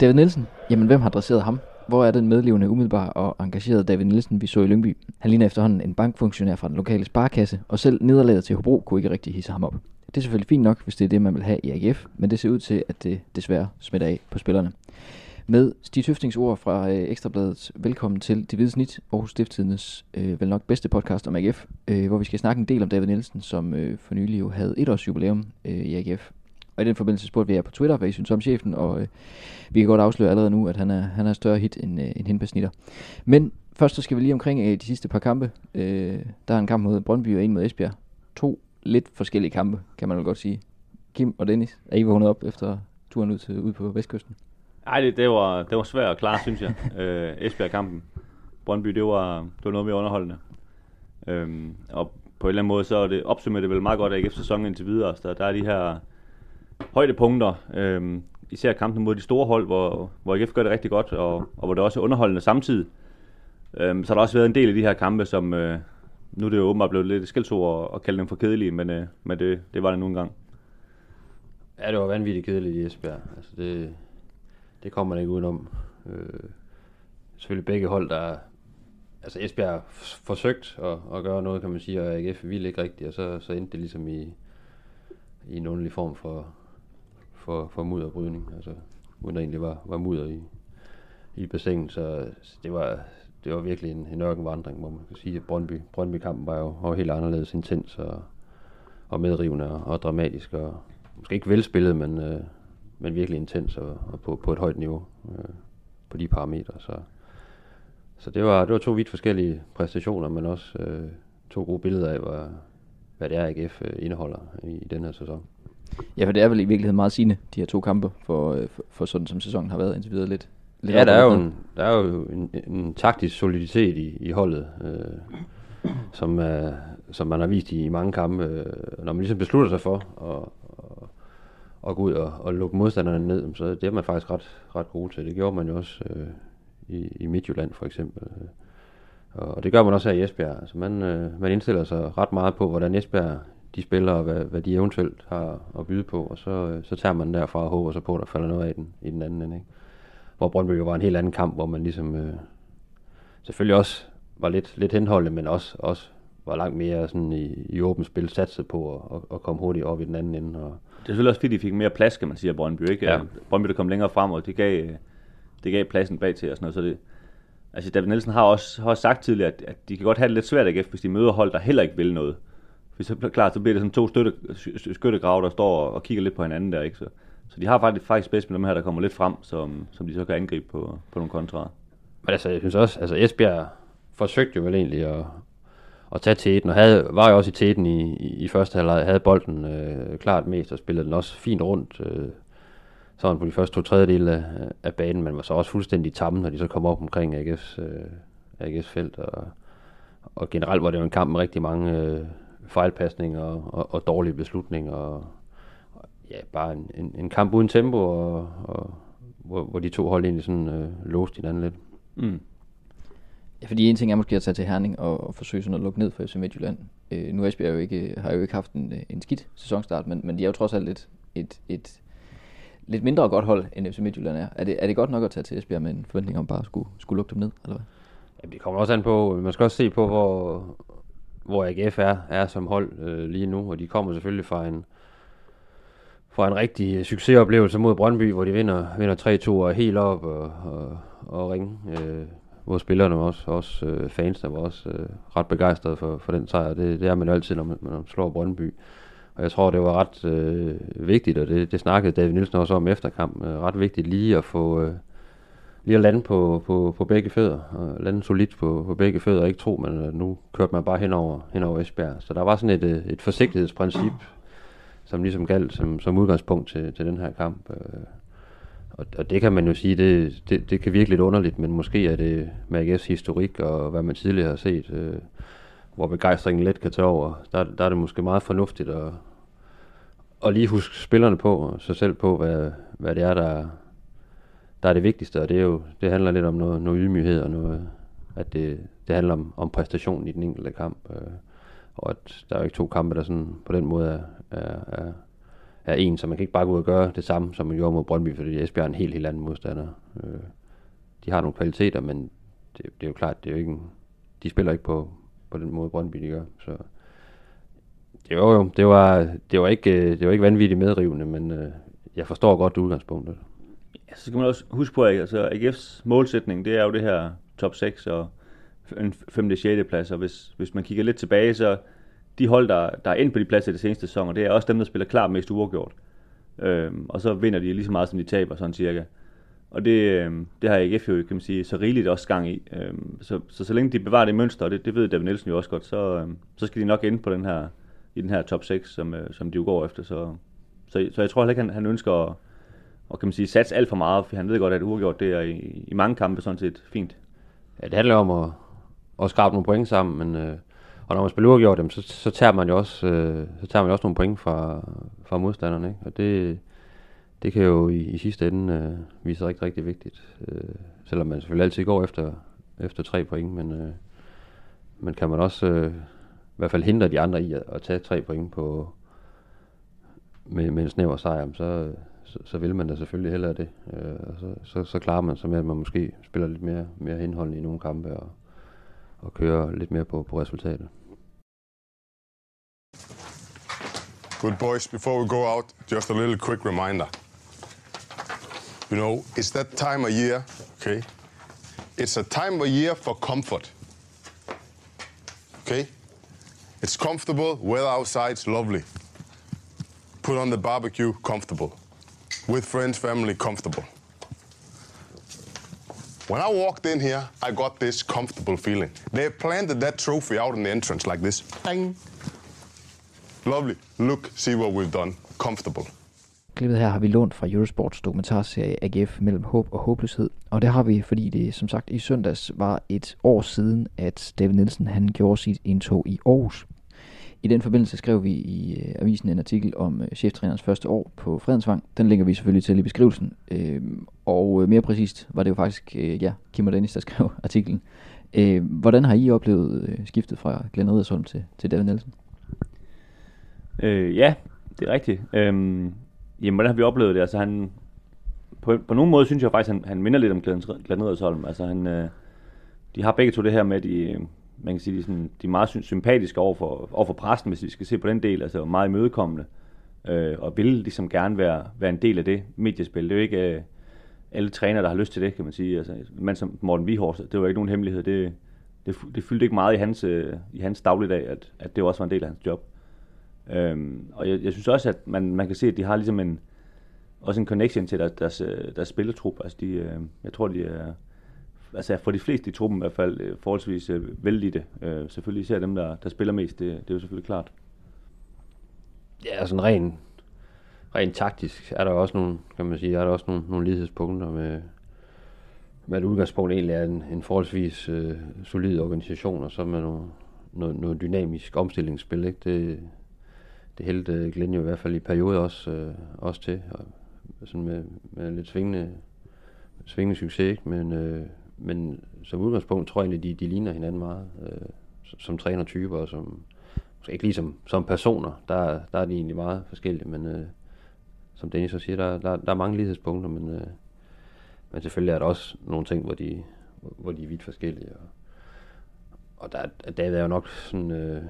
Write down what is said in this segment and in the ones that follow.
David Nielsen, jamen hvem har dresseret ham? Hvor er den medlevende, umiddelbar og engagerede David Nielsen, vi så i Lyngby? Han ligner efterhånden en bankfunktionær fra den lokale sparkasse, og selv nederlaget til Hobro kunne ikke rigtig hisse ham op. Det er selvfølgelig fint nok, hvis det er det, man vil have i AGF, men det ser ud til, at det desværre smitter af på spillerne. Med Stig Tøftings ord fra øh, Ekstrabladet, velkommen til Det Hvide Snit, Aarhus Stifttidens øh, vel nok bedste podcast om AGF, øh, hvor vi skal snakke en del om David Nielsen, som øh, for nylig jo havde et års jubilæum øh, i AGF. Og i den forbindelse spurgte vi jer på Twitter, hvad I synes om chefen, og øh, vi kan godt afsløre allerede nu, at han er, han er større hit end, øh, end hende på snitter. Men først så skal vi lige omkring øh, de sidste par kampe. Øh, der er en kamp mod Brøndby og en mod Esbjerg. To lidt forskellige kampe, kan man vel godt sige. Kim og Dennis, er I vågnet op efter turen ud, til, ud på Vestkysten? Nej, det, det, var, det var svært at klare, synes jeg. øh, Esbjerg-kampen. Brøndby, det var, det var noget mere underholdende. Øhm, og på en eller anden måde, så er det opsummerer det vel meget godt AGF sæsonen indtil videre. Så der er de her højdepunkter, Øh, især kampen mod de store hold, hvor, hvor IF gør det rigtig godt, og, og hvor det også er underholdende samtidig. Øh, så har der også været en del af de her kampe, som øh, nu er det jo åbenbart blevet lidt skældsord at kalde dem for kedelige, men, øh, men det, det var det nu engang. Ja, det var vanvittigt kedeligt i Esbjerg. Altså det, det kommer man ikke udenom. Øh, selvfølgelig begge hold, der altså Esbjerg forsøgt at, at gøre noget, kan man sige, og AGF ville ikke rigtigt, og så, så endte det ligesom i, i en underlig form for, for, for mudderbrydning, altså uden der egentlig var, var mudder i, i bassinet, så det var, det var virkelig en, en ørkenvandring, hvor man kan sige, at Brøndby, Brøndby-kampen var jo var helt anderledes intens og, og medrivende og, og dramatisk, og måske ikke velspillet, men, øh, men virkelig intens og, og på, på et højt niveau øh, på de parametre. Så, så det, var, det var to vidt forskellige præstationer, men også øh, to gode billeder af, hvad, hvad det er, AGF øh, indeholder i, i den her sæson. Ja, for det er vel i virkeligheden meget sigende, de her to kampe, for, øh, for, for sådan som sæsonen har været indtil videre lidt. lidt ja, der er, jo en, der er jo en, en taktisk soliditet i, i holdet, øh, som, øh, som man har vist i, i mange kampe. Øh, når man ligesom beslutter sig for at, at gå ud og, og lukke modstanderne ned, så det er man faktisk ret, ret god til. Det gjorde man jo også øh, i, i Midtjylland for eksempel. Og det gør man også her i Esbjerg. Altså man, øh, man indstiller sig ret meget på, hvordan Esbjerg de spiller, og hvad, hvad de eventuelt har at byde på, og så, øh, så tager man derfra og håber så på, at der falder noget af den, i den anden ende. Ikke? Hvor Brøndby jo var en helt anden kamp, hvor man ligesom øh, selvfølgelig også var lidt, lidt henholdet, men også, også var langt mere sådan i, i åbent spil satset på at, at, at komme hurtigt op i den anden ende. Og... Det er selvfølgelig også fordi, de fik mere plads, kan man sige, af Brøndby. Ikke? Ja. Brøndby, der kom længere frem, og det gav, det gav pladsen bag til og sådan noget. Så det, altså David Nielsen har også, har også sagt tidligere, at, at de kan godt have det lidt svært AGF, hvis de møder hold, der heller ikke vil noget. Hvis så klart, så bliver det sådan to støtte, skyttegrave, der står og, og kigger lidt på hinanden der. Ikke? Så, så de har faktisk, faktisk bedst med dem her, der kommer lidt frem, som, som de så kan angribe på, på nogle kontraer. Men altså, jeg synes også, altså Esbjerg forsøgte jo vel egentlig at, at tage teten, og havde, var jo også i teten i, i, i første halvleg, havde bolden øh, klart mest, og spillede den også fint rundt, øh, sådan på de første to tredjedele af, af banen, men var så også fuldstændig tamme, når de så kom op omkring AGF's, øh, AGF's felt, og, og generelt var det jo en kamp med rigtig mange øh, fejlpasninger og, og, og dårlige beslutninger, og, og ja, bare en, en, en kamp uden tempo, og, og hvor, hvor de to hold egentlig sådan øh, låste hinanden lidt. Mm. Ja, fordi en ting er måske at tage til Herning og, og forsøge sådan at lukke ned for FC Midtjylland. Øh, nu Esbjerg jo ikke, har jo ikke haft en, en skidt sæsonstart, men, men de er jo trods alt et, et, et lidt mindre godt hold, end FC Midtjylland er. Er det, er det godt nok at tage til Esbjerg med en forventning om bare at skulle, skulle lukke dem ned, eller hvad? Ja, det kommer også an på, man skal også se på, hvor, hvor AGF er, er som hold øh, lige nu, og de kommer selvfølgelig fra en, fra en rigtig øh, succesoplevelse mod Brøndby, hvor de vinder, vinder 3-2 og helt op og, og, og ringe. Øh, hvor spillerne også, også øh, fans, der var også øh, ret begejstrede for, for den sejr. Det, det er man jo altid, når man, når man slår Brøndby. Og jeg tror, det var ret øh, vigtigt, og det, det snakkede David Nielsen også om efter kampen, øh, ret vigtigt lige at få øh, lige at lande på, på, på begge fødder, og lande solidt på, på begge fødder, og ikke tro, men øh, nu kørte man bare hen over, hen over Esbjerg. Så der var sådan et, øh, et forsigtighedsprincip, som ligesom galt som, som udgangspunkt til, til den her kamp. Øh. Og, og det kan man jo sige, det, det, det kan virke lidt underligt, men måske er det med AGF's historik og hvad man tidligere har set, øh, hvor begejstringen let kan tage over, der, der er det måske meget fornuftigt at, at lige huske spillerne på, sig selv på, hvad, hvad det er, der, der er det vigtigste, og det, er jo, det handler lidt om noget, noget ydmyghed og noget, at det, det handler om, om præstationen i den enkelte kamp, øh, og at der er jo ikke to kampe, der sådan på den måde er, er, er, er en, så man kan ikke bare gå ud og gøre det samme, som man gjorde mod Brøndby, fordi Esbjerg er en helt, helt anden modstander. Øh, de har nogle kvaliteter, men det, det er jo klart, det er jo ikke en, de spiller ikke på, på den måde, Brøndby de gør. Så det var jo, det var, det var ikke, øh, det var ikke vanvittigt medrivende, men øh, jeg forstår godt udgangspunktet. Ja, så skal man også huske på, at altså, AGF's målsætning, det er jo det her top 6 og en 5. og 6. plads, og hvis, hvis man kigger lidt tilbage, så de hold, der, der er ind på de pladser i det seneste sæson, og det er også dem, der spiller klart mest uafgjort. Øhm, og så vinder de lige så meget, som de taber, sådan cirka. Og det, øhm, det har AGF jo, kan man sige, så rigeligt også gang i. Øhm, så, så, så længe de bevarer det mønster, og det, det ved David Nielsen jo også godt, så, øhm, så skal de nok ind på den her, i den her top 6, som, øh, som de jo går efter. Så, så, så jeg tror heller ikke, han, han ønsker at, og kan man sige, satse alt for meget, for han ved godt, at uafgjort det er i, i mange kampe sådan set fint. Ja, det handler om at, at skrabe nogle point sammen, men øh, og når man spiller uafgjort, dem, så, så, tager man jo også, øh, så tager man jo også nogle point fra, fra modstanderne, ikke? og det, det kan jo i, i sidste ende øh, vise rigtig, rigtig vigtigt. Øh, selvom man selvfølgelig altid går efter, efter tre point, men, øh, men kan man også øh, i hvert fald hindre de andre i at, at tage tre point på, med, med en snæver sejr, så, så, så vil man da selvfølgelig hellere det. Øh, og så, så, så klarer man sig med, at man måske spiller lidt mere, mere henholdende i nogle kampe og, og kører lidt mere på, på resultatet. Good boys, before we go out, just a little quick reminder. You know, it's that time of year, okay? It's a time of year for comfort. Okay? It's comfortable, weather outside's lovely. Put on the barbecue, comfortable. With friends, family, comfortable. When I walked in here, I got this comfortable feeling. They planted that trophy out in the entrance like this. Bang! Lovely. Look, see what we've done. Comfortable. Klippet her har vi lånt fra Eurosports dokumentarserie AGF mellem håb og håbløshed. Og det har vi, fordi det som sagt i søndags var et år siden, at David Nielsen han gjorde sit indtog i Aarhus. I den forbindelse skrev vi i øh, avisen en artikel om øh, cheftrænerens første år på Fredensvang. Den lægger vi selvfølgelig til i beskrivelsen. Øh, og øh, mere præcist var det jo faktisk øh, ja, Kim og Dennis, der skrev artiklen. Øh, hvordan har I oplevet øh, skiftet fra Glenn Edersholm til, til David Nielsen? Øh, ja, det er rigtigt. Øhm, jamen, hvordan har vi oplevet det? Altså, han, på, på nogen måde synes jeg faktisk, han, han minder lidt om Glenn, Glenn Edersholm. Altså, han, øh, de har begge to det her med, de, man kan sige, de, sådan, de er meget sympatiske over for, over for præsten, hvis vi skal se på den del, altså meget imødekommende, øh, og vil ligesom gerne være, være en del af det mediespil. Det er jo ikke øh, alle trænere, der har lyst til det, kan man sige. Altså, man som Morten Vihors, det var ikke nogen hemmelighed. Det, det, det fyldte ikke meget i hans, øh, i hans dagligdag, at, at det også var en del af hans job. Øhm, og jeg, jeg synes også, at man, man kan se, at de har ligesom en, også en connection til deres, deres, øh, deres spilletrup. Altså de, øh, jeg tror, de er, altså for de fleste i truppen i hvert fald, øh, forholdsvis øh, vældige. Øh, selvfølgelig især dem, der, der spiller mest, det, det er jo selvfølgelig klart. Ja, sådan rent rent taktisk er der også nogle, kan man sige, er der også nogle, nogle lighedspunkter med, med et udgangspunkt egentlig er en, en forholdsvis øh, solid organisation, og så med noget, noget, noget dynamisk omstillingsspil. Ikke? Det, det hældte Glenn jo i hvert fald i perioder også, øh, også til, og sådan med, med lidt svingende, svingende succes, ikke? Men, øh, men som udgangspunkt tror jeg egentlig, de, de ligner hinanden meget, øh, som trænertyper, og som, måske ikke lige som, personer, der, der er de egentlig meget forskellige, men øh, som Dennis så siger, der, der, der er mange lighedspunkter, men, øh, men selvfølgelig er der også nogle ting, hvor de, hvor de er vidt forskellige, og, og der, David er jo nok sådan, øh,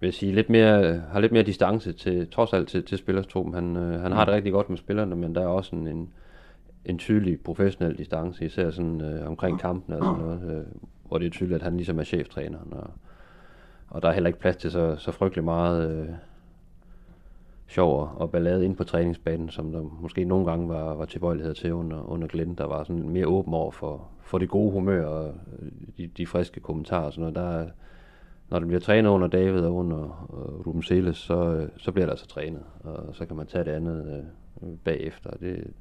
vil jeg sige, lidt mere, har lidt mere distance til, trods alt til, til spillerstruppen. Han, øh, han har det rigtig godt med spillerne, men der er også en, en, en tydelig professionel distance, især sådan øh, omkring kampen og sådan noget, øh, hvor det er tydeligt, at han ligesom er cheftræneren, og, og der er heller ikke plads til så, så frygtelig meget øh, sjov og ballade ind på træningsbanen, som der måske nogle gange var, var tilbøjelighed til under, under Glenn, der var sådan mere åben over for, for det gode humør og øh, de, de friske kommentarer og sådan noget. Der, når det bliver trænet under David og under øh, Ruben Seles, så, øh, så bliver der altså trænet, og så kan man tage det andet øh, bagefter. Det,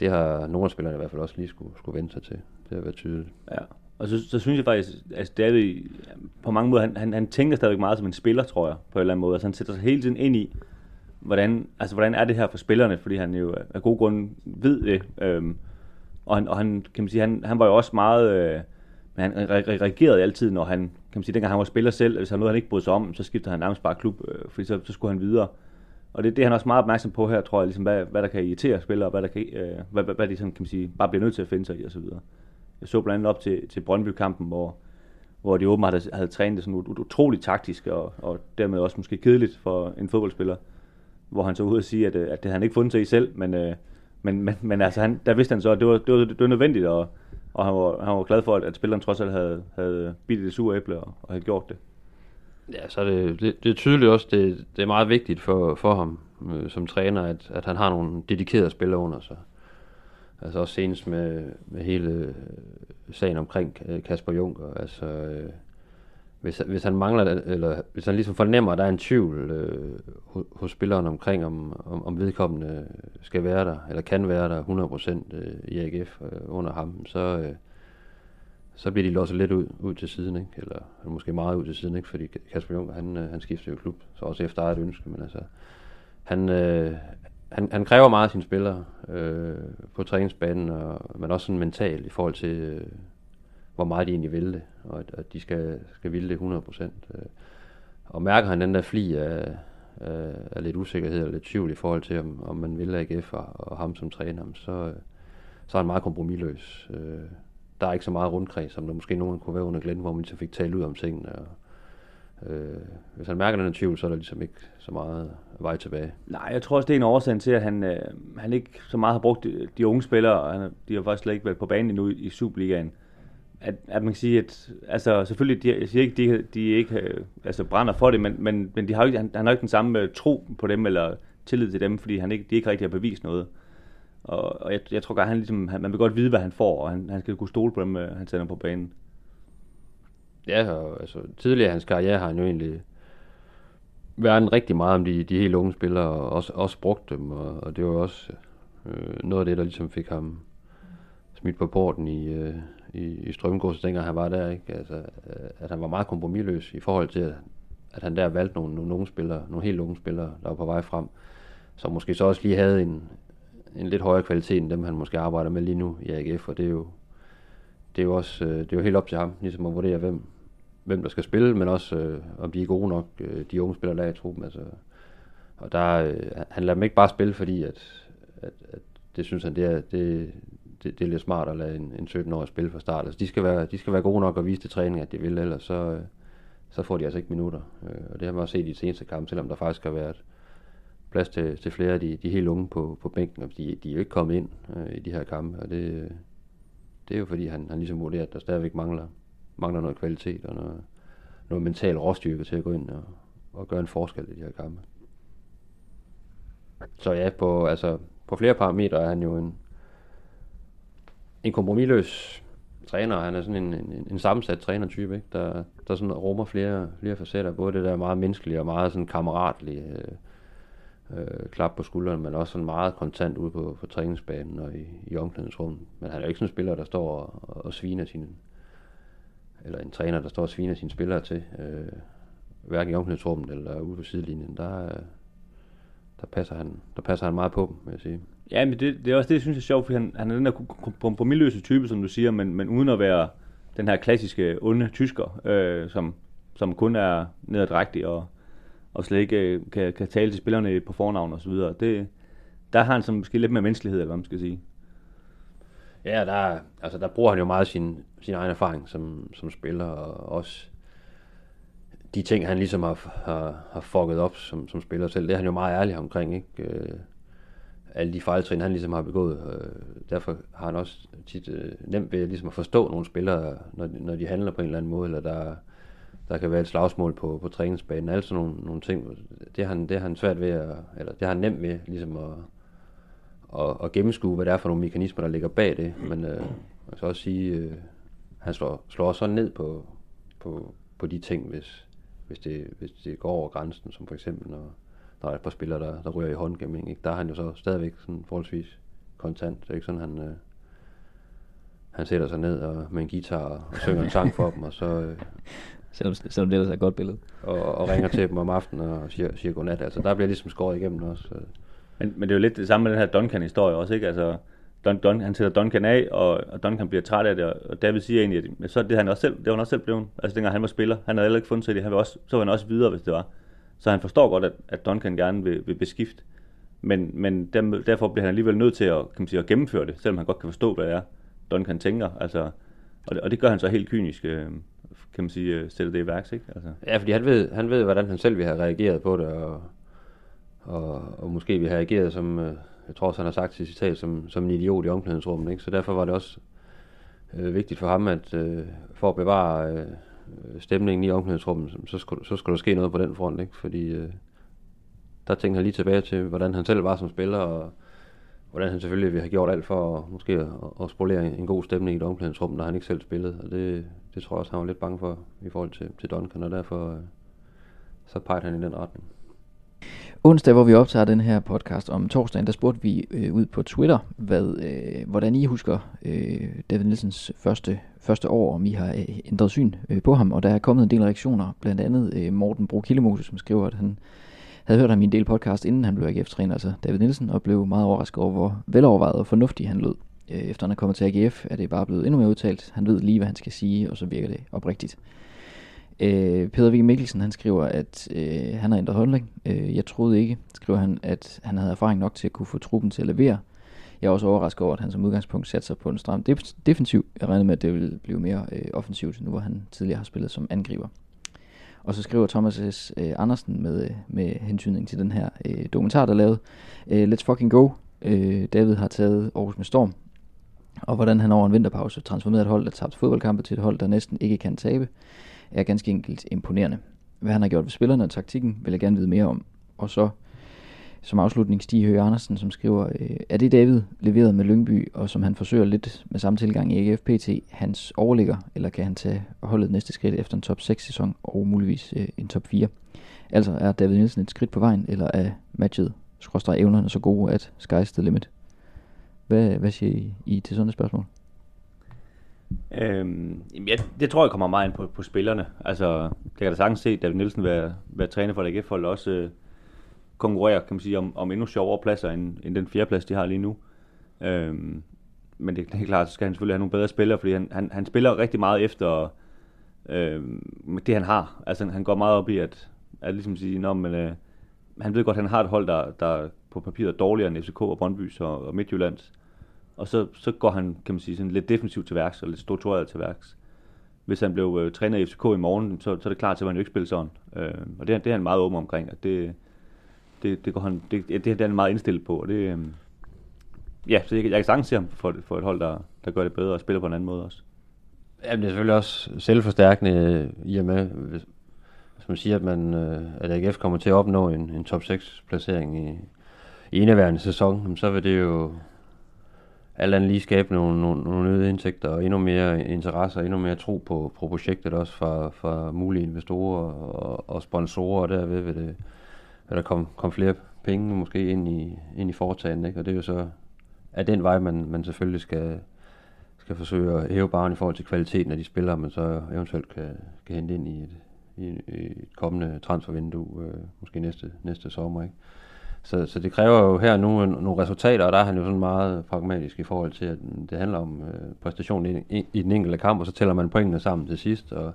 det har nogle af spillerne i hvert fald også lige skulle, skulle vente sig til. Det har været tydeligt. Ja, og så, så synes jeg faktisk, at David på mange måder, han, han, han tænker stadigvæk meget som en spiller, tror jeg, på en eller anden måde. Altså han sætter sig hele tiden ind i, hvordan, altså, hvordan er det her for spillerne, fordi han jo af god grund ved det. Øhm, og han, og han, kan man sige, han, han var jo også meget... Øh, men han reagerede altid, når han, kan man sige, dengang han var spiller selv, hvis han noget, han ikke brød sig om, så skiftede han nærmest bare klub, øh, fordi så, så skulle han videre og det, det er han også meget opmærksom på her, tror jeg, ligesom, hvad, hvad der kan irritere spillere, og hvad, der kan, øh, hvad, hvad, hvad de sådan, kan man sige, bare bliver nødt til at finde sig i osv. Jeg så blandt andet op til, til Brøndby-kampen, hvor, hvor de åbenbart havde, havde trænet det sådan ut, utroligt taktisk, og, og dermed også måske kedeligt for en fodboldspiller, hvor han så ud og sige, at, øh, at det havde han ikke fundet sig i selv, men, øh, men, men, men altså, han, der vidste han så, at det var, det var, det var nødvendigt, og, og han, var, han var glad for, at, at spilleren trods alt havde, havde bidt det sure æble og, og havde gjort det. Ja, så er det, det, det er tydeligt også, det, det er meget vigtigt for, for ham øh, som træner, at, at han har nogle dedikerede spillere under sig. Altså også senest med, med hele øh, sagen omkring øh, Kasper Juncker. Altså, øh, hvis, hvis han mangler, eller hvis han ligesom fornemmer, at der er en tvivl øh, hos, hos spilleren omkring, om, om, om vedkommende skal være der, eller kan være der 100% øh, i AGF øh, under ham, så, øh, så bliver de låst lidt ud, ud til siden, ikke? Eller, eller måske meget ud til siden, ikke? Fordi Kasper Juncker, han, øh, han skifter jo klub, så også efter eget ønske, men altså, han, øh, han, han kræver meget af sine spillere øh, på træningsbanen, og, men også sådan mentalt i forhold til, øh, hvor meget de egentlig vil det, og at, at de skal, skal ville det 100%. Øh. Og mærker han den der fli af, øh, af lidt usikkerhed og lidt tvivl i forhold til, om, om man vil AGF og, og ham som træner, så, øh, så er han meget kompromilløs. Øh, der er ikke så meget rundkreds, som der måske nogen kunne være under Glenn, hvor man så fik talt ud om tingene. Og, øh, hvis han mærker den tvivl, så er der ligesom ikke så meget vej tilbage. Nej, jeg tror også, det er en årsag til, at han, øh, han ikke så meget har brugt de, de unge spillere, og han, de har faktisk slet ikke været på banen endnu i, i Superligaen. At, at man kan sige, at altså, selvfølgelig, de, jeg siger ikke, de, de ikke øh, altså, brænder for det, men, men, men de har ikke, han, han har ikke den samme øh, tro på dem, eller tillid til dem, fordi han ikke, de ikke rigtig har bevist noget. Og, og jeg, jeg tror godt, han ligesom, han, man vil godt vide, hvad han får, og han, han skal kunne stole på dem, øh, han sender på banen. Ja, og altså, tidligere i hans karriere har han jo egentlig været rigtig meget om de, de helt unge spillere, og også, også brugt dem, og, og det var også øh, noget af det, der ligesom fik ham smidt på porten i, øh, i, i Strømgårds, dengang han var der, ikke? Altså, øh, at han var meget kompromilløs i forhold til, at, at han der valgte nogle, nogle unge spillere, nogle helt unge spillere, der var på vej frem, som måske så også lige havde en, en lidt højere kvalitet end dem, han måske arbejder med lige nu i AGF, og det er jo, det er jo også øh, det er jo helt op til ham, ligesom at vurdere, hvem, hvem der skal spille, men også øh, om de er gode nok, øh, de unge spillere, der er i truppen. Altså, og der, øh, han lader dem ikke bare spille, fordi at, at, at det synes han, det er, det, det, det er lidt smart at lade en, en 17-årig spille fra start. Altså, de, skal være, de skal være gode nok og vise til træning, at de vil, ellers så, øh, så får de altså ikke minutter. Øh, og det har man også set i de seneste kampe, selvom der faktisk har været plads til, til flere af de, de helt unge på, på bænken, og de, de er jo ikke kommet ind øh, i de her kampe, og det, det er jo fordi, han, han ligesom vurderer, at der stadigvæk mangler, mangler noget kvalitet og noget, noget mental råstyrke til at gå ind og, og gøre en forskel i de her kampe. Så ja, på, altså, på flere parametre er han jo en, en kompromilløs træner. Han er sådan en, en, en sammensat trænertype, ikke? Der, der sådan rummer flere, flere facetter. Både det der meget menneskelige og meget sådan kammeratlige øh, øh, klap på skulderen, men også sådan meget kontant ude på, på træningsbanen og i, i omklædningsrummet. Men han er jo ikke sådan en spiller, der står og, og sviner sine, eller en træner, der står og sviner sine spillere til, øh, hverken i omklædningsrummet eller ude på sidelinjen. Der, der, passer han, der passer han meget på dem, vil jeg sige. Ja, men det, det er også det, jeg synes er sjovt, fordi han, han er den der kompromilløse type, som du siger, men, men uden at være den her klassiske onde tysker, øh, som, som kun er nedadrægtig og, og slet ikke øh, kan, kan tale til spillerne på fornavn og så videre. Det, der har han som måske lidt mere menneskelighed, eller hvad man skal sige. Ja, der, altså, der bruger han jo meget sin, sin egen erfaring som, som spiller, og også de ting, han ligesom har, har, har fucket op som, som spiller selv, det er han jo meget ærlig omkring, ikke? Øh, alle de fejltrin, han ligesom har begået. Øh, derfor har han også tit øh, nemt ved ligesom at forstå nogle spillere, når, når de handler på en eller anden måde, eller der, der kan være et slagsmål på, på træningsbanen, alle sådan nogle, nogle ting. Det har han, det har han svært ved, at, eller det har han nemt ved ligesom at, at, at gennemskue, hvad det er for nogle mekanismer, der ligger bag det. Men øh, jeg skal også sige, øh, han slår, slår sådan ned på, på, på de ting, hvis, hvis, det, hvis det går over grænsen, som for eksempel når, der er et par spillere, der, der ryger i håndgæmning. Ikke? Der er han jo så stadigvæk sådan forholdsvis kontant. Det er ikke sådan, han, øh, han sætter sig ned og, med en guitar og synger en sang for dem, og så... Øh, selvom, selvom det ellers er et godt billede. Og, og ringer til dem om aftenen og siger, siger godnat. Altså, der bliver ligesom skåret igennem også. Men, men det er jo lidt det samme med den her Duncan-historie også, ikke? Altså, Don, Don, han sætter Duncan af, og, og Duncan bliver træt af det, og David siger egentlig, at så det han også selv, det var han også selv blevet. Altså dengang han var spiller, han havde heller ikke fundet sig i det, han var også, så var han også videre, hvis det var. Så han forstår godt, at, at Duncan gerne vil, vil beskifte. Men, men der, derfor bliver han alligevel nødt til at, kan man sige, at gennemføre det, selvom han godt kan forstå, hvad det er, Duncan tænker. Altså, og, det, og det gør han så helt kynisk, øh, kan man sige, øh, sætte det i værks, ikke? Altså. Ja, fordi han ved, han ved, hvordan han selv vil have reageret på det, og, og, og måske vil have reageret som, øh, jeg tror også, han har sagt i citat, som, som en idiot i omklædningsrummet. Ikke? Så derfor var det også øh, vigtigt for ham, at øh, for at bevare øh, stemningen i omklædningsrummet, så skulle, så skulle der ske noget på den front. Ikke? Fordi øh, der tænkte han lige tilbage til, hvordan han selv var som spiller, og hvordan han selvfølgelig vil have gjort alt for at, måske at, at spolere en god stemning i et omklædningsrum, når han ikke selv spillede. Og det, det tror jeg også, han var lidt bange for i forhold til, til Duncan, og derfor øh, så pegede han i den retning. Onsdag, hvor vi optager den her podcast om torsdagen, der spurgte vi øh, ud på Twitter, hvad, øh, hvordan I husker øh, David Nielsens første, første år, om I har øh, ændret syn øh, på ham. Og der er kommet en del reaktioner, blandt andet øh, Morten Bro som skriver, at han havde hørt ham i en del podcast, inden han blev AGF-træner, altså David Nielsen, og blev meget overrasket over, hvor velovervejet og fornuftig han lød. Øh, efter han er kommet til AGF, er det bare blevet endnu mere udtalt. Han ved lige, hvad han skal sige, og så virker det oprigtigt. Øh, Peter Vigge Mikkelsen, han skriver, at øh, han har ændret holdning. Øh, jeg troede ikke, skriver han, at han havde erfaring nok til at kunne få truppen til at levere. Jeg er også overrasket over, at han som udgangspunkt satte sig på en stram def- defensiv. Jeg regnede med, at det ville blive mere øh, offensivt, nu hvor han tidligere har spillet som angriber. Og så skriver Thomas S. Øh, Andersen med, øh, med hensynning til den her øh, dokumentar, der er lavet. Øh, Let's fucking go. Øh, David har taget Aarhus med storm. Og hvordan han over en vinterpause transformerede et hold, der tabte fodboldkampe til et hold, der næsten ikke kan tabe er ganske enkelt imponerende. Hvad han har gjort ved spillerne og taktikken, vil jeg gerne vide mere om. Og så som afslutning Stig Høgh Andersen, som skriver, øh, er det David leveret med Lyngby, og som han forsøger lidt med samme tilgang i AGF PT, hans overligger, eller kan han tage holdet næste skridt efter en top 6 sæson, og muligvis øh, en top 4? Altså er David Nielsen et skridt på vejen, eller er matchet, skråstrej evnerne så gode, at sky's the limit? Hvad, hvad siger I, I til sådan et spørgsmål? Øhm, jeg, det tror jeg kommer meget ind på, på spillerne. Altså, det kan da sagtens se David Nielsen være, være træner for AGF-holdet også øh, konkurrere, kan man sige, om, om endnu sjovere pladser end, end den fjerde plads, de har lige nu. Øhm, men det, det er klart, så skal han selvfølgelig have nogle bedre spillere, fordi han, han, han spiller rigtig meget efter øh, det, han har. Altså, han går meget op i, at, at ligesom sige, Nå, men, øh, han ved godt, at han har et hold, der, der på papiret er dårligere end FCK og Brøndby og, og Midtjyllands og så, så går han, kan man sige, sådan lidt defensivt til værks, og lidt struktureret til værks. Hvis han blev øh, træner i FCK i morgen, så, så er det klart, at han jo ikke spille sådan. Øh, og det, det er han meget åben omkring, at det, det, det, går han, det, det, det er han meget indstillet på, og det, øh, ja, så jeg, jeg kan sagtens se ham for, for et hold, der, der gør det bedre og spiller på en anden måde også. Jamen, det er selvfølgelig også selvforstærkende øh, i og med, hvis, hvis man siger, at, man, øh, at AGF kommer til at opnå en, en top 6 placering i, i indeværende sæson, så vil det jo alt andet lige skabe nogle, nogle, nogle øgede indtægter og endnu mere interesse og endnu mere tro på, på projektet også fra, fra mulige investorer og, og sponsorer, og derved vil, det, eller kom, kom flere penge måske ind i, ind i foretagen, ikke? og det er jo så af den vej, man, man selvfølgelig skal, skal forsøge at hæve barn i forhold til kvaliteten af de spillere, man så eventuelt kan, kan hente ind i et, i, i et kommende transfervindue, øh, måske næste, næste sommer. Ikke? Så, så det kræver jo her nu nogle resultater, og der er han jo sådan meget pragmatisk i forhold til, at det handler om øh, præstation i, i, i den enkelte kamp, og så tæller man pointene sammen til sidst, og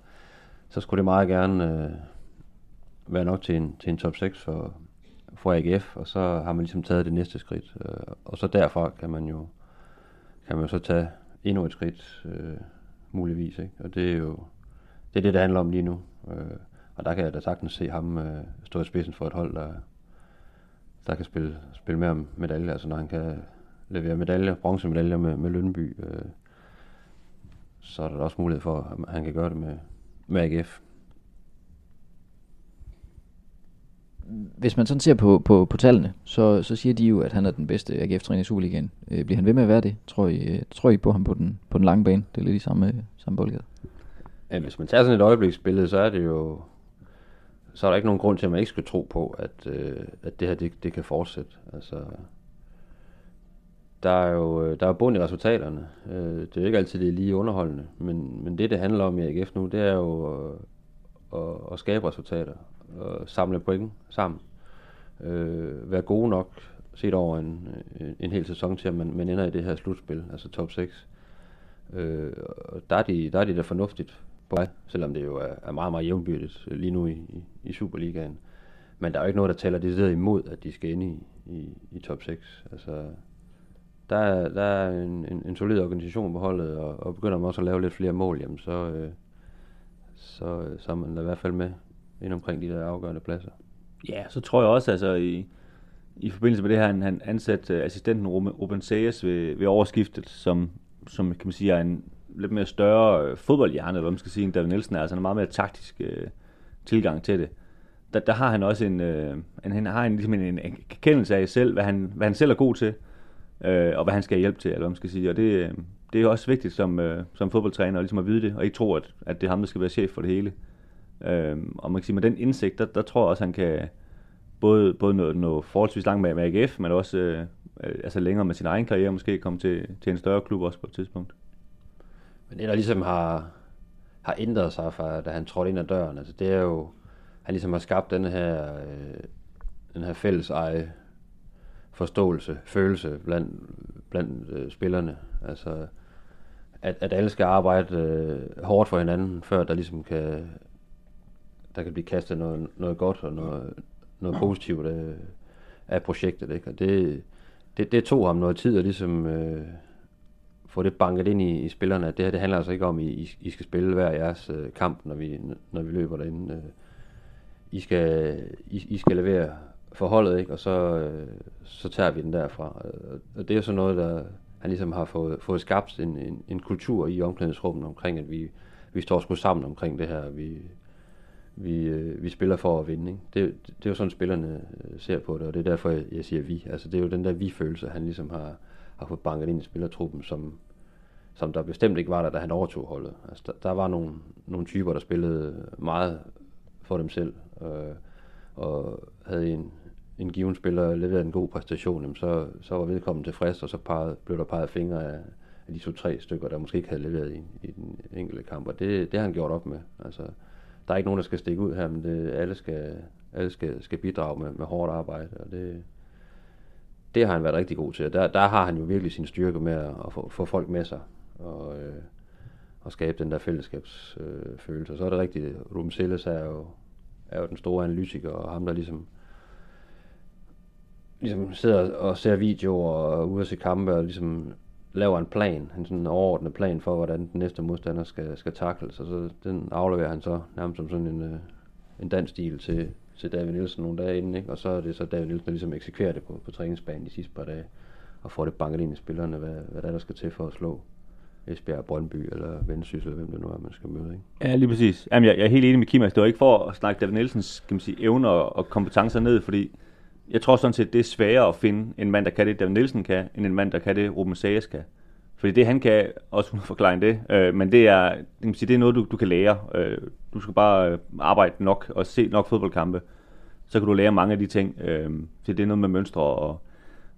så skulle det meget gerne øh, være nok til en, til en top 6 for, for AGF, og så har man ligesom taget det næste skridt. Øh, og så derfra kan man jo kan man jo så tage endnu et skridt, øh, muligvis. Ikke? Og det er jo det, er det, det handler om lige nu. Øh, og der kan jeg da sagtens se ham øh, stå i spidsen for et hold, der, der kan spille, spille mere om medaljer, altså når han kan levere medaljer, bronzemedaljer med, med Lønby, øh, så er der også mulighed for, at han kan gøre det med, med AGF. Hvis man sådan ser på, på, på tallene, så, så siger de jo, at han er den bedste AGF-træner i Superligaen. Øh, bliver han ved med at være det? Tror I, øh, tror I på ham på den, på den lange bane? Det er lidt i samme, samme boldgade. Ja, hvis man tager sådan et øjebliksbillede, så er det jo så er der ikke nogen grund til, at man ikke skal tro på, at, øh, at det her det, det kan fortsætte. Altså, der er jo øh, der er bund i resultaterne. Øh, det er jo ikke altid det er lige underholdende, men, men det, det handler om i AGF nu, det er jo at, at, at skabe resultater samle point sammen. Øh, være gode nok set over en, en, en hel sæson til, at man, man ender i det her slutspil, altså top 6. Øh, og der er, de, der er de da fornuftigt på vej, selvom det jo er, er meget, meget jævnbyrdigt lige nu i, i, i Superligaen. men der er jo ikke noget, der tæller decideret imod, at de skal ind i, i, i top 6. Altså, der er, der er en, en, en solid organisation på holdet, og, og begynder man også at lave lidt flere mål, jamen så, øh, så, øh, så er man i hvert fald med ind omkring de der afgørende pladser. Ja, så tror jeg også, altså i, i forbindelse med det her, han, han ansatte øh, assistenten Ruben Sayers ved, ved overskiftet, som, som kan man sige er en lidt mere større øh, fodboldhjerne, eller hvad man skal sige, end David Nielsen er. Altså han er meget mere taktisk øh, tilgang til det. Der, der har han også en, øh, en, han har en, ligesom en, en kendelse af selv, hvad han, hvad han selv er god til, øh, og hvad han skal hjælpe til, eller hvad man skal sige. Og det, øh, det er også vigtigt som, øh, som fodboldtræner, ligesom at vide det, og ikke tro, at, at det er ham, der skal være chef for det hele. Øhm, og man kan sige, med den indsigt, der, der tror jeg også, han kan, både, både nå, nå forholdsvis langt med, med AGF, men også øh, øh, altså længere med sin egen karriere, måske komme til, til en større klub også på et tidspunkt. Men det, der ligesom har, har ændret sig fra, da han trådte ind ad døren, altså det er jo, han ligesom har skabt den her, øh, den her fælles eje forståelse, følelse blandt, blandt øh, spillerne. Altså, at, at alle skal arbejde øh, hårdt for hinanden, før der ligesom kan, der kan blive kastet noget, noget godt og noget, noget positivt af, af projektet. Ikke? Og det, det, det tog ham noget tid at ligesom øh, få det banket ind i, i spillerne, at det her det handler altså ikke om, at I, I skal spille hver jeres øh, kamp, når vi, når vi løber derinde. Øh, I, skal, I, I skal levere forholdet, ikke? og så, øh, så tager vi den derfra. Og det er så noget, der han ligesom har fået, fået skabt en, en, en kultur i omklædningsrummet omkring, at vi, vi står sgu sammen omkring det her. Vi, vi, øh, vi spiller for at vinde. Ikke? Det, det er jo sådan, spillerne øh, ser på det, og det er derfor, jeg, jeg siger vi. Altså, det er jo den der vi-følelse, han ligesom har, har fået banket ind i spillertruppen, som, som der bestemt ikke var der, da han overtog holdet. Altså, der, der var nogle, nogle typer, der spillede meget for dem selv, øh, og havde en, en given spiller leveret en god præstation, jamen så, så var vedkommende tilfreds, og så pegede, blev der peget fingre af, af de to-tre stykker, der måske ikke havde leveret i, i den enkelte kamp, og det, det har han gjort op med. Altså, der er ikke nogen, der skal stikke ud her, men det, alle, skal, alle skal, skal bidrage med, med hårdt arbejde, og det, det har han været rigtig god til. Der, der har han jo virkelig sin styrke med at, at få, få folk med sig, og, øh, og skabe den der fællesskabsfølelse. Øh, og så er det rigtigt, Ruben Silles er jo, er jo den store analytiker, og ham der ligesom ligesom sidder og ser videoer og ude at se kampe og ligesom laver en plan, en sådan overordnet plan for, hvordan den næste modstander skal, skal takles, og så den afleverer han så nærmest som sådan en, øh, en dansk stil til, til David Nielsen nogle dage inden, ikke? og så er det så David Nielsen, der ligesom eksekverer det på, på træningsbanen de sidste par dage, og får det banket ind i spillerne, hvad, hvad der, er, der skal til for at slå Esbjerg, Brøndby eller Vendsyssel, hvem det nu er, man skal møde. Ikke? Ja, lige præcis. Jamen, jeg, jeg er helt enig med Kim, det var ikke for at snakke David Nielsens kan man sige, evner og kompetencer ned, fordi jeg tror sådan set, det er sværere at finde en mand, der kan det, David Nielsen kan, end en mand, der kan det, Ruben Sages kan. Fordi det han kan, også hun forklare det, øh, men det er, det, sige, det er noget, du, du kan lære. Øh, du skal bare øh, arbejde nok og se nok fodboldkampe. Så kan du lære mange af de ting. Øh, så det er noget med mønstre og,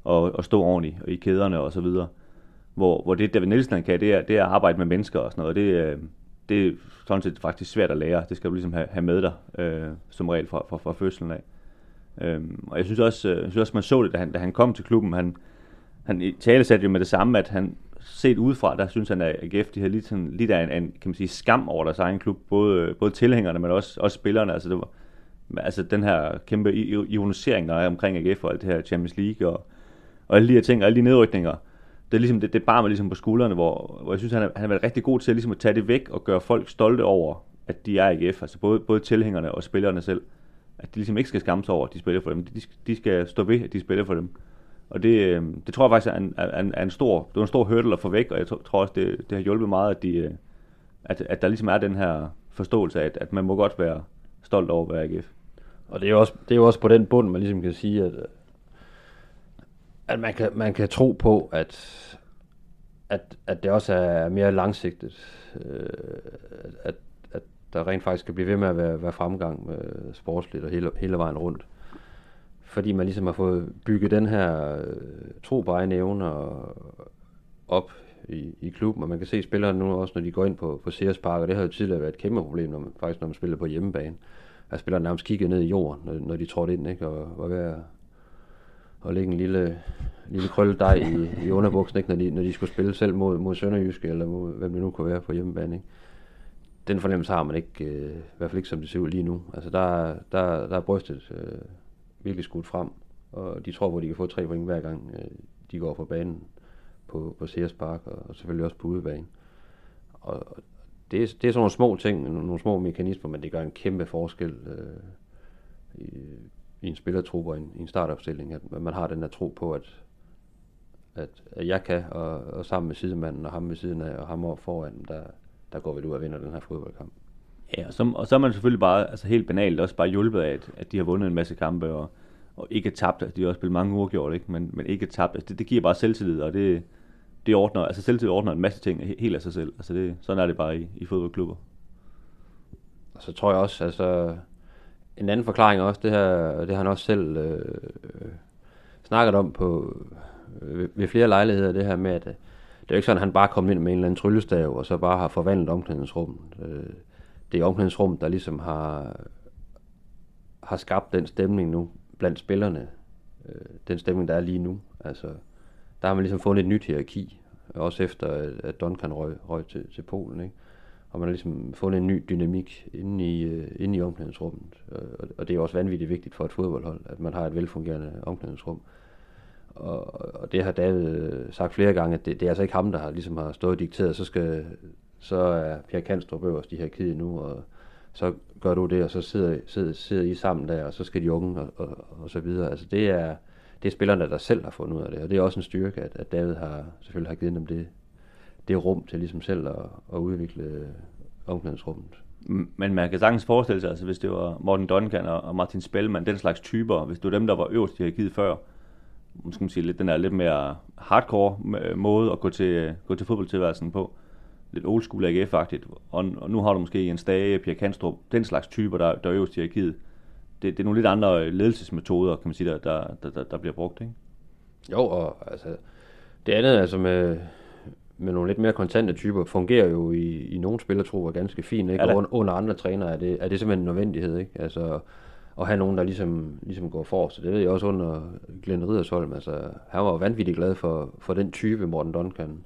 og, og stå ordentligt og i kæderne og så videre. Hvor, hvor det David Nielsen kan, det er, det er at arbejde med mennesker og sådan noget. Det, øh, det er sådan set faktisk svært at lære. Det skal du ligesom have, have med dig, øh, som regel fra, fra, fra fødslen af. Øhm, og jeg synes også, øh, jeg synes også, man så det, da han, da han kom til klubben. Han, han tale satte jo med det samme, at han set udefra, der synes han, at AGF de havde lidt, sådan, lidt af en, en, kan man sige, skam over deres egen klub. Både, øh, både tilhængerne, men også, også spillerne. Altså, det var, altså den her kæmpe ionisering, der er omkring AGF og alt det her Champions League og, og alle de her ting, og alle de nedrykninger. Det er ligesom, det, det bar mig ligesom på skuldrene, hvor, hvor jeg synes, han han har været rigtig god til ligesom at tage det væk og gøre folk stolte over, at de er AGF. Altså både, både tilhængerne og spillerne selv at de ligesom ikke skal skamme sig over, at de spiller for dem. De, de skal stå ved, at de spiller for dem. Og det, øh, det tror jeg faktisk er en, er, en, er en stor, det er en stor hurdle at få væk, og jeg tror også, det, det har hjulpet meget, at, de, øh, at, at der ligesom er den her forståelse af, at, at man må godt være stolt over at være AGF. Og det er jo også, det er jo også på den bund, man ligesom kan sige, at, at man, kan, man kan tro på, at, at, at det også er mere langsigtet. Øh, at, der rent faktisk kan blive ved med at være, være fremgang med sportsligt og hele, hele vejen rundt. Fordi man ligesom har fået bygget den her øh, tro på egne evner op i, i klubben, og man kan se spillerne nu også, når de går ind på, på Sears Park, og det har jo tidligere været et kæmpe problem, når man, faktisk når man spiller på hjemmebane. At spillerne nærmest kiggede ned i jorden, når, når de trådte ind, ikke? og var ved at, at lægge en lille, lille krølle i, i underbuksen, ikke? Når, de, når de skulle spille selv mod, mod Sønderjyske, eller mod, hvem det nu kunne være på hjemmebane. Ikke? Den fornemmelse har man ikke, øh, i hvert fald ikke som det ser ud lige nu. Altså der, der, der er brystet øh, virkelig skudt frem, og de tror på, at de kan få tre point hver gang øh, de går på banen på, på Sears Park, og, og selvfølgelig også på udebanen. Og det, er, det er sådan nogle små ting, nogle små mekanismer, men det gør en kæmpe forskel øh, i, i en spillertrup og en, i en startopstilling, at man har den der tro på, at, at, at jeg kan, og, og sammen med sidemanden og ham ved siden af, og ham over foran, der, der går vi ud og vinder den her fodboldkamp. Ja, og så, og så er man selvfølgelig bare, altså helt banalt, også bare hjulpet af, at, at de har vundet en masse kampe, og, og ikke tabt, altså de har også spillet mange uafgjort, ikke? Men, men ikke tabt, altså det, det giver bare selvtillid, og det, det ordner, altså selvtillid ordner en masse ting helt af sig selv, altså det, sådan er det bare i, i fodboldklubber. Og så tror jeg også, altså en anden forklaring også, det her, det har han også selv øh, snakket om på, øh, ved flere lejligheder, det her med, at det er jo ikke sådan, at han bare kom ind med en eller anden tryllestav, og så bare har forvandlet omklædningsrummet. Øh, det er omklædningsrummet, der ligesom har, har skabt den stemning nu blandt spillerne. Øh, den stemning, der er lige nu. Altså, der har man ligesom fundet et nyt hierarki, også efter at Duncan røg, røg til, til Polen. Ikke? Og man har ligesom fundet en ny dynamik inde i, øh, inde i omklædningsrummet. Og, og det er også vanvittigt vigtigt for et fodboldhold, at man har et velfungerende omklædningsrum. Og, og det har David øh, sagt flere gange, at det, det er altså ikke ham, der har, ligesom har stået og dikteret, så, skal, så er Pierre Kanstrup øverst i her kide nu, og så gør du det, og så sidder, sidder, sidder I sammen der, og så skal de unge, og, og, og så videre. Altså det er, det er spillerne, der selv har fundet ud af det, og det er også en styrke, at, at David har selvfølgelig har givet dem det, det rum til ligesom selv at, at udvikle omklædningsrummet. Men man kan sagtens forestille sig, altså hvis det var Morten Duncan og Martin Spellman, den slags typer, hvis det var dem, der var øverst i hierarkiet før, måske man sige, lidt, den er lidt mere hardcore måde at gå til, gå til fodboldtilværelsen på. Lidt old school AGF-agtigt. Og, og, nu har du måske en Stage, Pierre Kanstrup, den slags typer, der, der er øverst i hierarkiet. Det, det er nogle lidt andre ledelsesmetoder, kan man sige, der, der, der, der bliver brugt, ikke? Jo, og altså, det andet, altså med, med nogle lidt mere kontante typer, fungerer jo i, i nogle spillertrupper ganske fint, ikke? Og under andre trænere er det, er det simpelthen en nødvendighed, ikke? Altså, at have nogen, der ligesom, ligesom går for. Så det ved jeg også under Glenn Riddersholm. Altså, han var vanvittigt glad for, for den type, Morten Duncan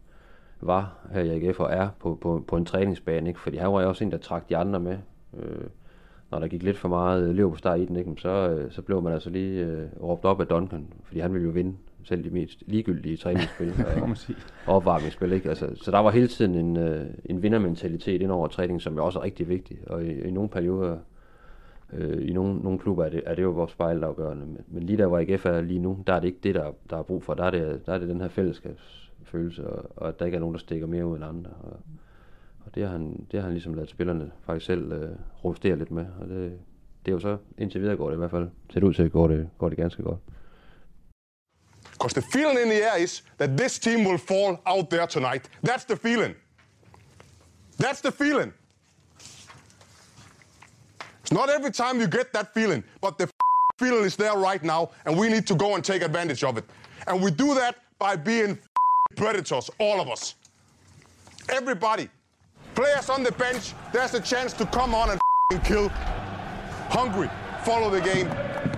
var her i AGF og er på, på, på en træningsbane. Ikke? Fordi han var jo også en, der trak de andre med. Øh, når der gik lidt for meget lev på start i den, ikke? Så, øh, så blev man altså lige øh, råbt op af Duncan, fordi han ville jo vinde selv de mest ligegyldige træningsspil og, og opvarmningsspil. Ikke? Altså, så der var hele tiden en, øh, en vindermentalitet ind over træning, som jo også er rigtig vigtig. Og i, i nogle perioder Øh, I nogle, nogle klubber er det, er det jo vores spejlafgørende, men, men lige der, hvor AGF er lige nu, der er det ikke det, der, der er brug for. Der er det, der er det den her fællesskabsfølelse, og, og at der ikke er nogen, der stikker mere ud end andre. Og, og det har han, det har han ligesom lavet spillerne faktisk selv øh, rustere lidt med, og det, det er jo så, indtil videre går det i hvert fald, ser ud til, at går det, går det ganske godt. Because the feeling in the air is that this team will fall out there tonight. That's the feeling. That's the feeling. Not every time you get that feeling, but the feeling is there right now, and we need to go and take advantage of it. And we do that by being predators, all of us. Everybody. Players on the bench, there's a chance to come on and kill. Hungry, follow the game.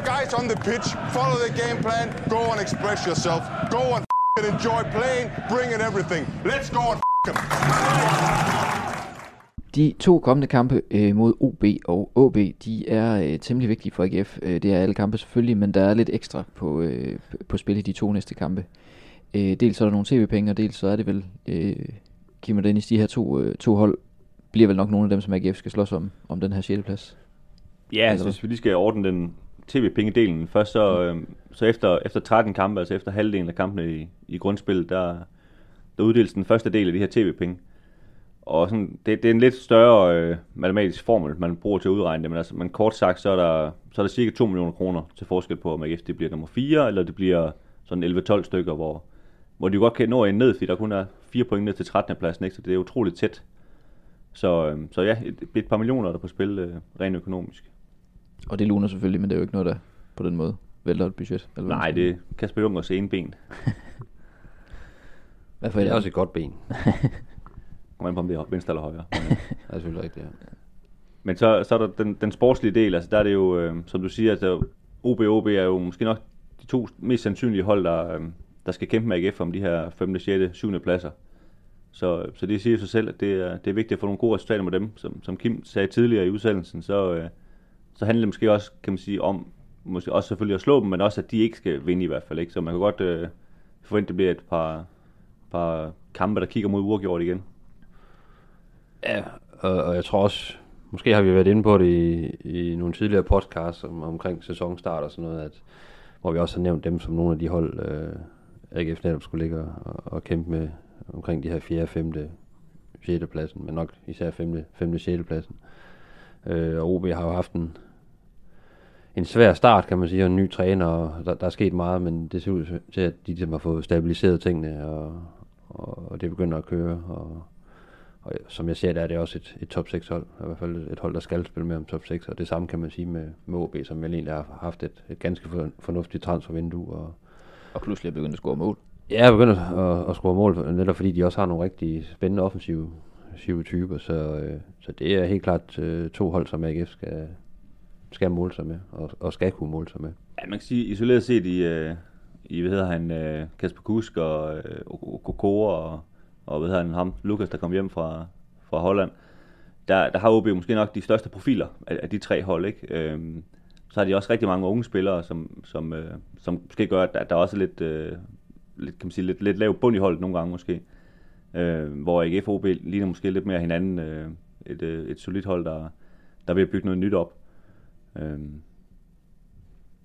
Guys on the pitch, follow the game plan, go and express yourself. Go and enjoy playing, bring in everything. Let's go and De to kommende kampe øh, mod OB og OB, de er øh, temmelig vigtige for AGF. Øh, det er alle kampe selvfølgelig, men der er lidt ekstra på, øh, på spil i de to næste kampe. Øh, dels er der nogle tv-penge, og dels så er det vel, øh, Kim Dennis, de her to, øh, to hold, bliver vel nok nogle af dem, som AGF skal slås om, om den her 6. plads. Ja, altså, hvis vi lige skal ordne den tv-pengedelen først, så, øh, så efter, efter 13 kampe, altså efter halvdelen af kampene i, i grundspillet, der, der uddeles den første del af de her tv-penge. Og sådan, det, det er en lidt større øh, matematisk formel, man bruger til at udregne det, men, altså, men kort sagt, så er, der, så er der cirka 2 millioner kroner til forskel på, om AGF det bliver nummer 4, eller det bliver sådan 11-12 stykker, hvor, hvor de godt kan nå en ned, fordi der kun er 4 point ned til 13. pladsen, ikke? så det er utroligt tæt. Så, øh, så ja, et, et par millioner der på spil øh, rent økonomisk. Og det luner selvfølgelig, men det er jo ikke noget, der på den måde vælter et budget. Eller Nej, det er Kasper Jungers ene ben. Hvad for det er også et godt ben. Kommer ind på, om det er venstre eller højre. Men, det er selvfølgelig rigtigt, ja. Men så, så er der den, den sportslige del, altså der er det jo, øh, som du siger, altså OB OB er jo måske nok de to mest sandsynlige hold, der, øh, der skal kæmpe med AGF om de her 5., 6., 7. pladser. Så, så det siger sig selv, at det er, det er vigtigt at få nogle gode resultater med dem. Som, som Kim sagde tidligere i udsendelsen, så, øh, så handler det måske også, kan man sige, om måske også selvfølgelig at slå dem, men også at de ikke skal vinde i hvert fald. Ikke? Så man kan godt øh, forvente, at det bliver et par, par kampe, der kigger mod uafgjort igen. Ja, og, og jeg tror også, måske har vi været inde på det i, i nogle tidligere podcasts om, omkring sæsonstart og sådan noget, at, hvor vi også har nævnt dem som nogle af de hold, øh, AGF netop skulle ligge og, og kæmpe med omkring de her 4., 5., 6. pladsen, men nok især 5., 5. 6. pladsen. Øh, og OB har jo haft en, en svær start, kan man sige, og en ny træner, og der, der er sket meget, men det ser ud til, at de ligesom har fået stabiliseret tingene, og, og, og det begynder at køre, og, og som jeg ser det, er det også et, et top 6 hold, i hvert fald et hold, der skal spille med om top 6, og det samme kan man sige med, med OB, som vel egentlig har haft et, et ganske fornuftigt transfervindue, og, Og pludselig er begyndt at score mål. Ja, jeg begynder at, at score mål, netop fordi de også har nogle rigtig spændende offensive offensive typer, så, øh, så det er helt klart øh, to hold, som AGF skal, skal måle sig med, og, og skal kunne måle sig med. Ja, man kan sige, isoleret set i, øh, i hvad hedder han, øh, Kasper Kusk og øh, Koko og, og hvad hedder han, ham, Lukas, der kom hjem fra, fra Holland, der, der har OB måske nok de største profiler af, af de tre hold, ikke? Øhm, så har de også rigtig mange unge spillere, som, som, øh, som måske gør, at der også er lidt, øh, lidt, kan man sige, lidt, lidt lav bund i holdet nogle gange måske. Øh, hvor AGF og OB ligner måske lidt mere hinanden. Øh, et, øh, et solidt hold, der, der vil bygge noget nyt op. Øh.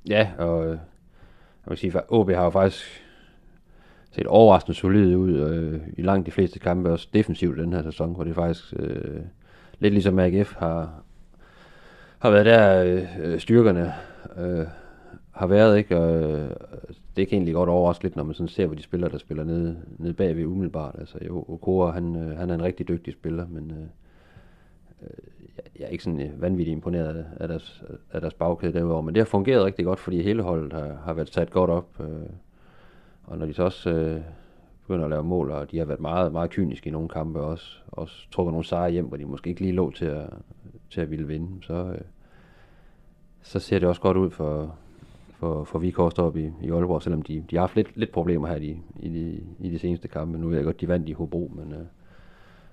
Ja, og øh, jeg vil sige, at OB har jo faktisk set overraskende solid ud øh, i langt de fleste kampe, også defensivt den her sæson, hvor det faktisk øh, lidt ligesom AGF har, har været der øh, styrkerne øh, har været, ikke? Og øh, det kan egentlig godt overraske lidt, når man sådan ser, hvor de spiller, der spiller nede, nede bagved umiddelbart. Altså, jo, Okora, han, øh, han er en rigtig dygtig spiller, men øh, øh jeg er ikke sådan øh, vanvittigt imponeret af deres, af deres bagkæde derudover. Men det har fungeret rigtig godt, fordi hele holdet har, har været sat godt op. Øh, og når de så også øh, begynder at lave mål, og de har været meget, meget kyniske i nogle kampe også, også trukket nogle sejre hjem, hvor de måske ikke lige lå til at, til at ville vinde, så, øh, så ser det også godt ud for, for, for Vikhorst op i, i Aalborg, selvom de, de har haft lidt, lidt problemer her i, i, de, i de seneste kampe. Nu ved jeg godt, de vandt i Hobro, men, øh,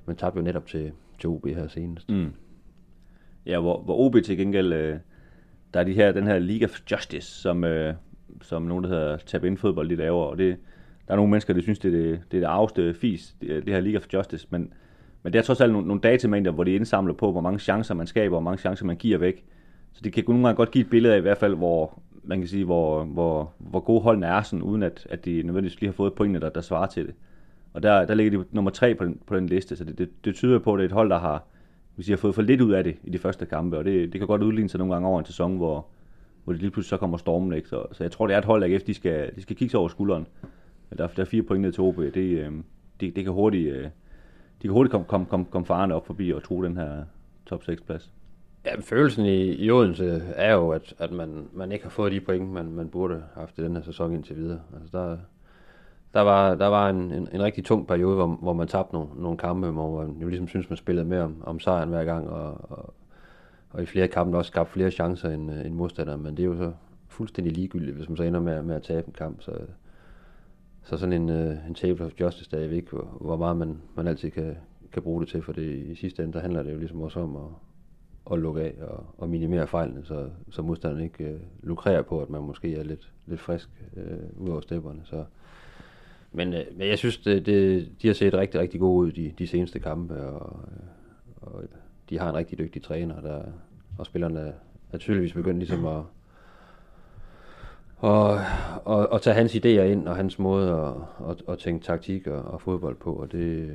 men tabte jo netop til, til OB her senest. Mm. Ja, hvor, hvor OB til gengæld, øh, der er de her, den her League of Justice, som, øh, som nogen, der hedder Tab ind fodbold, de laver, og det, der er nogle mennesker, der synes, det er det, det, er det arveste fis, det, det her League of Justice, men, men det er trods alt nogle, nogle datamængder, hvor de indsamler på, hvor mange chancer man skaber, og hvor mange chancer man giver væk. Så det kan nogle gange godt give et billede af i hvert fald, hvor, man kan sige, hvor, hvor, hvor gode holdene er, sådan, uden at, at de nødvendigvis lige har fået pointene, der, der svarer til det. Og der, der ligger de nummer tre på den, på den liste, så det, det, det tyder på, at det er et hold, der har, hvis har fået for lidt ud af det i de første kampe, og det, det kan godt udligne sig nogle gange over en sæson, hvor, hvor det lige pludselig så kommer stormen. Ikke? Så, så jeg tror, det er et hold, AGF, de skal, de skal kigge sig over skulderen. Der, der er fire point ned til OB. Det, øh, det, det kan hurtigt, øh, de kan hurtigt komme kom, kom, kom farne op forbi og tro den her top 6 plads. Ja, følelsen i, i Odense er jo, at, at man, man ikke har fået de point, man, man burde have haft i den her sæson indtil videre. Altså der, der var, der var en, en, en rigtig tung periode, hvor, hvor man tabte nogle, nogle kampe, hvor man jo ligesom synes, man spillede mere om, om sejren hver gang, og, og, og i flere kampe også skabt flere chancer end, øh, end modstanderen, men det er jo så fuldstændig ligegyldigt, hvis man så ender med, med at tabe en kamp. Så, så sådan en, uh, en table of justice der er ikke, hvor, hvor meget man, man altid kan, kan bruge det til, for det i sidste ende, der handler det jo ligesom også om at, at lukke af og, og minimere fejlene, så, så modstanderen ikke øh, lukrerer på, at man måske er lidt, lidt frisk øh, ud over stepperne. Så, men, øh, men jeg synes, det, det, de har set rigtig, rigtig gode ud de, de seneste kampe, og, øh, og de har en rigtig dygtig træner, der, og spillerne er tydeligvis begyndt ligesom at, og, og, og tage hans idéer ind, og hans måde at, at, at tænke taktik og, og fodbold på, og det,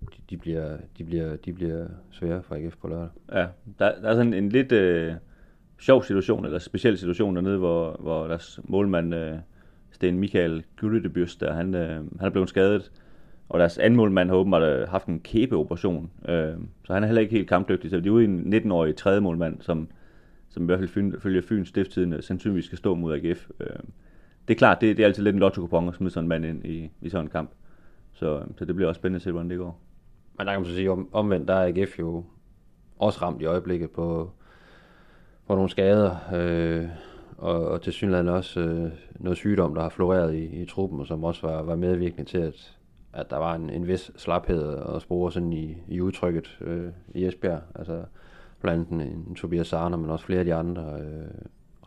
de, de, bliver, de, bliver, de bliver svære for AGF på lørdag. Ja, der, der er sådan en lidt øh, sjov situation, eller speciel situation dernede, hvor, hvor deres målmand, øh, Sten Michael Gyllidebyrst, der, han, øh, han er blevet skadet, og deres anden målmand har åbenbart øh, haft en kæbeoperation, øh, så han er heller ikke helt kampdygtig, så de er ude i en 19-årig tredje målmand, som, som i hvert fald følger Fyns stifttiden øh, sandsynligvis skal stå mod AGF. Øh, det er klart, det, det er altid lidt en lotto-kupon at smide sådan en mand ind i, i sådan en kamp. Så, øh, så det bliver også spændende at se, hvordan det går. Men der kan man så sige, om, omvendt, der er AGF jo også ramt i øjeblikket på, på nogle skader, øh, og, og til synligheden også øh, noget sygdom, der har floreret i, i truppen, og som også var, var medvirkende til, at, at der var en, en vis slaphed og spore sådan i, i udtrykket øh, i Esbjerg. Altså blandt andet en, en Tobias Sarner, men også flere af de andre øh,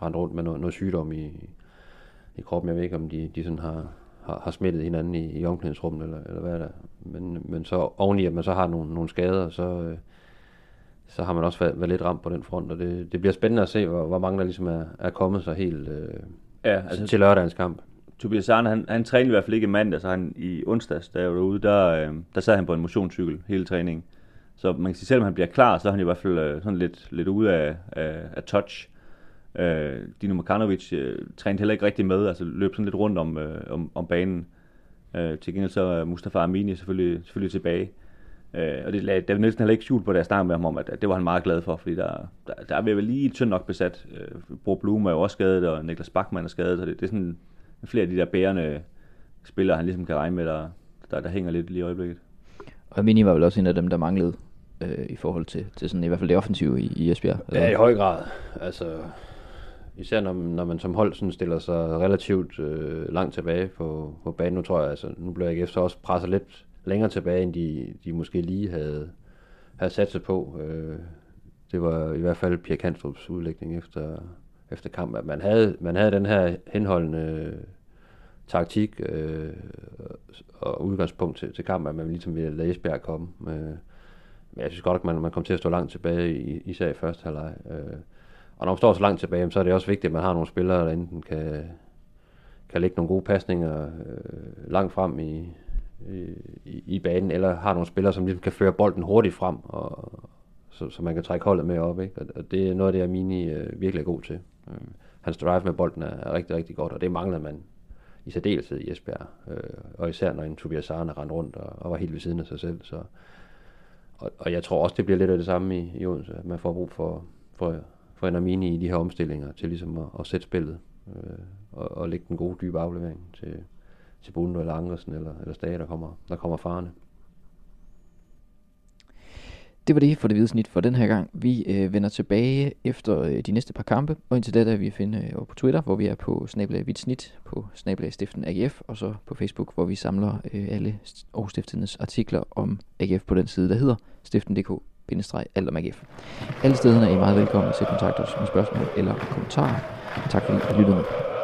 rendte rundt med noget, noget sygdom i, i kroppen. Jeg ved ikke, om de, de sådan har, har, har smittet hinanden i, i omklædningsrummet, eller, eller hvad der. Men, men så oveni, at man så har nogle, nogle skader, så, øh, så har man også været, været lidt ramt på den front, og det, det bliver spændende at se, hvor, hvor mange der ligesom er, er kommet så helt øh, Ja, altså, til lørdagens kamp. Tobias Arne, han, han trænede i hvert fald ikke mandag, så han i onsdags, da jeg var derude, der, øh, der sad han på en motionscykel hele træningen. Så man kan sige, selvom han bliver klar, så er han i hvert fald øh, sådan lidt, lidt ude af, af, af touch. Øh, Dino Makanovic øh, trænede heller ikke rigtig med, altså løb sådan lidt rundt om, øh, om, om banen. Øh, til gengæld så er Mustafa Amini selvfølgelig, selvfølgelig tilbage. Øh, og det lagde David Nielsen heller ikke skjult på, da jeg snakkede med ham om, at, at det var han meget glad for, fordi der, der, der er vel lige tyndt nok besat. Øh, Bro Blum er jo også skadet, og Niklas Bachmann er skadet, så det, det er sådan flere af de der bærende spillere, han ligesom kan regne med, der, der, der hænger lidt lige i øjeblikket. Og Mini var vel også en af dem, der manglede øh, i forhold til, til sådan i hvert fald det offensive i, i Esbjerg. eller? Ja, i høj grad. Altså, især når, når man som hold sådan stiller sig relativt øh, langt tilbage på, på banen. Nu tror jeg, altså, nu bliver AGF så også presset lidt længere tilbage, end de, de måske lige havde, havde sat sig på. Øh, det var i hvert fald Pierre Kanstrup's udlægning efter, efter kamp, at man havde, man havde den her henholdende øh, taktik øh, og udgangspunkt til, til kamp, at man ligesom ville lade Esbjerg komme. Øh, men jeg synes godt, at man, man kom til at stå langt tilbage, i, især i første halvleg. Øh, og når man står så langt tilbage, så er det også vigtigt, at man har nogle spillere, der enten kan, kan lægge nogle gode pasninger øh, langt frem i, i, i banen, eller har nogle spillere, som ligesom kan føre bolden hurtigt frem, og, så, så man kan trække holdet med op. Ikke? Og, og det er noget af det, Amini øh, virkelig er god til. Øh, hans drive med bolden er, er rigtig, rigtig godt, og det mangler man i særdeleshed i Esbjerg. Øh, og især når en Tobias Arne rendte rundt og, og var helt ved siden af sig selv. Så, og, og jeg tror også, det bliver lidt af det samme i, i Odense, at man får brug for, for, for en Amini i de her omstillinger til ligesom at, at sætte spillet øh, og, og lægge den gode dybe aflevering til, til Bundo eller Angersen eller, eller Stage, der kommer, der kommer farne. Det var det for det hvide snit for den her gang. Vi øh, vender tilbage efter øh, de næste par kampe, og indtil da er vi at finde øh, over på Twitter, hvor vi er på snablag hvidt snit, på snablag stiften AGF, og så på Facebook, hvor vi samler øh, alle Aarhus Stiftenes artikler om AGF på den side, der hedder stiften.dk-alt om AGF. Alle stederne er I meget velkommen til at kontakte os med spørgsmål eller kommentarer. Tak fordi I lyttede med.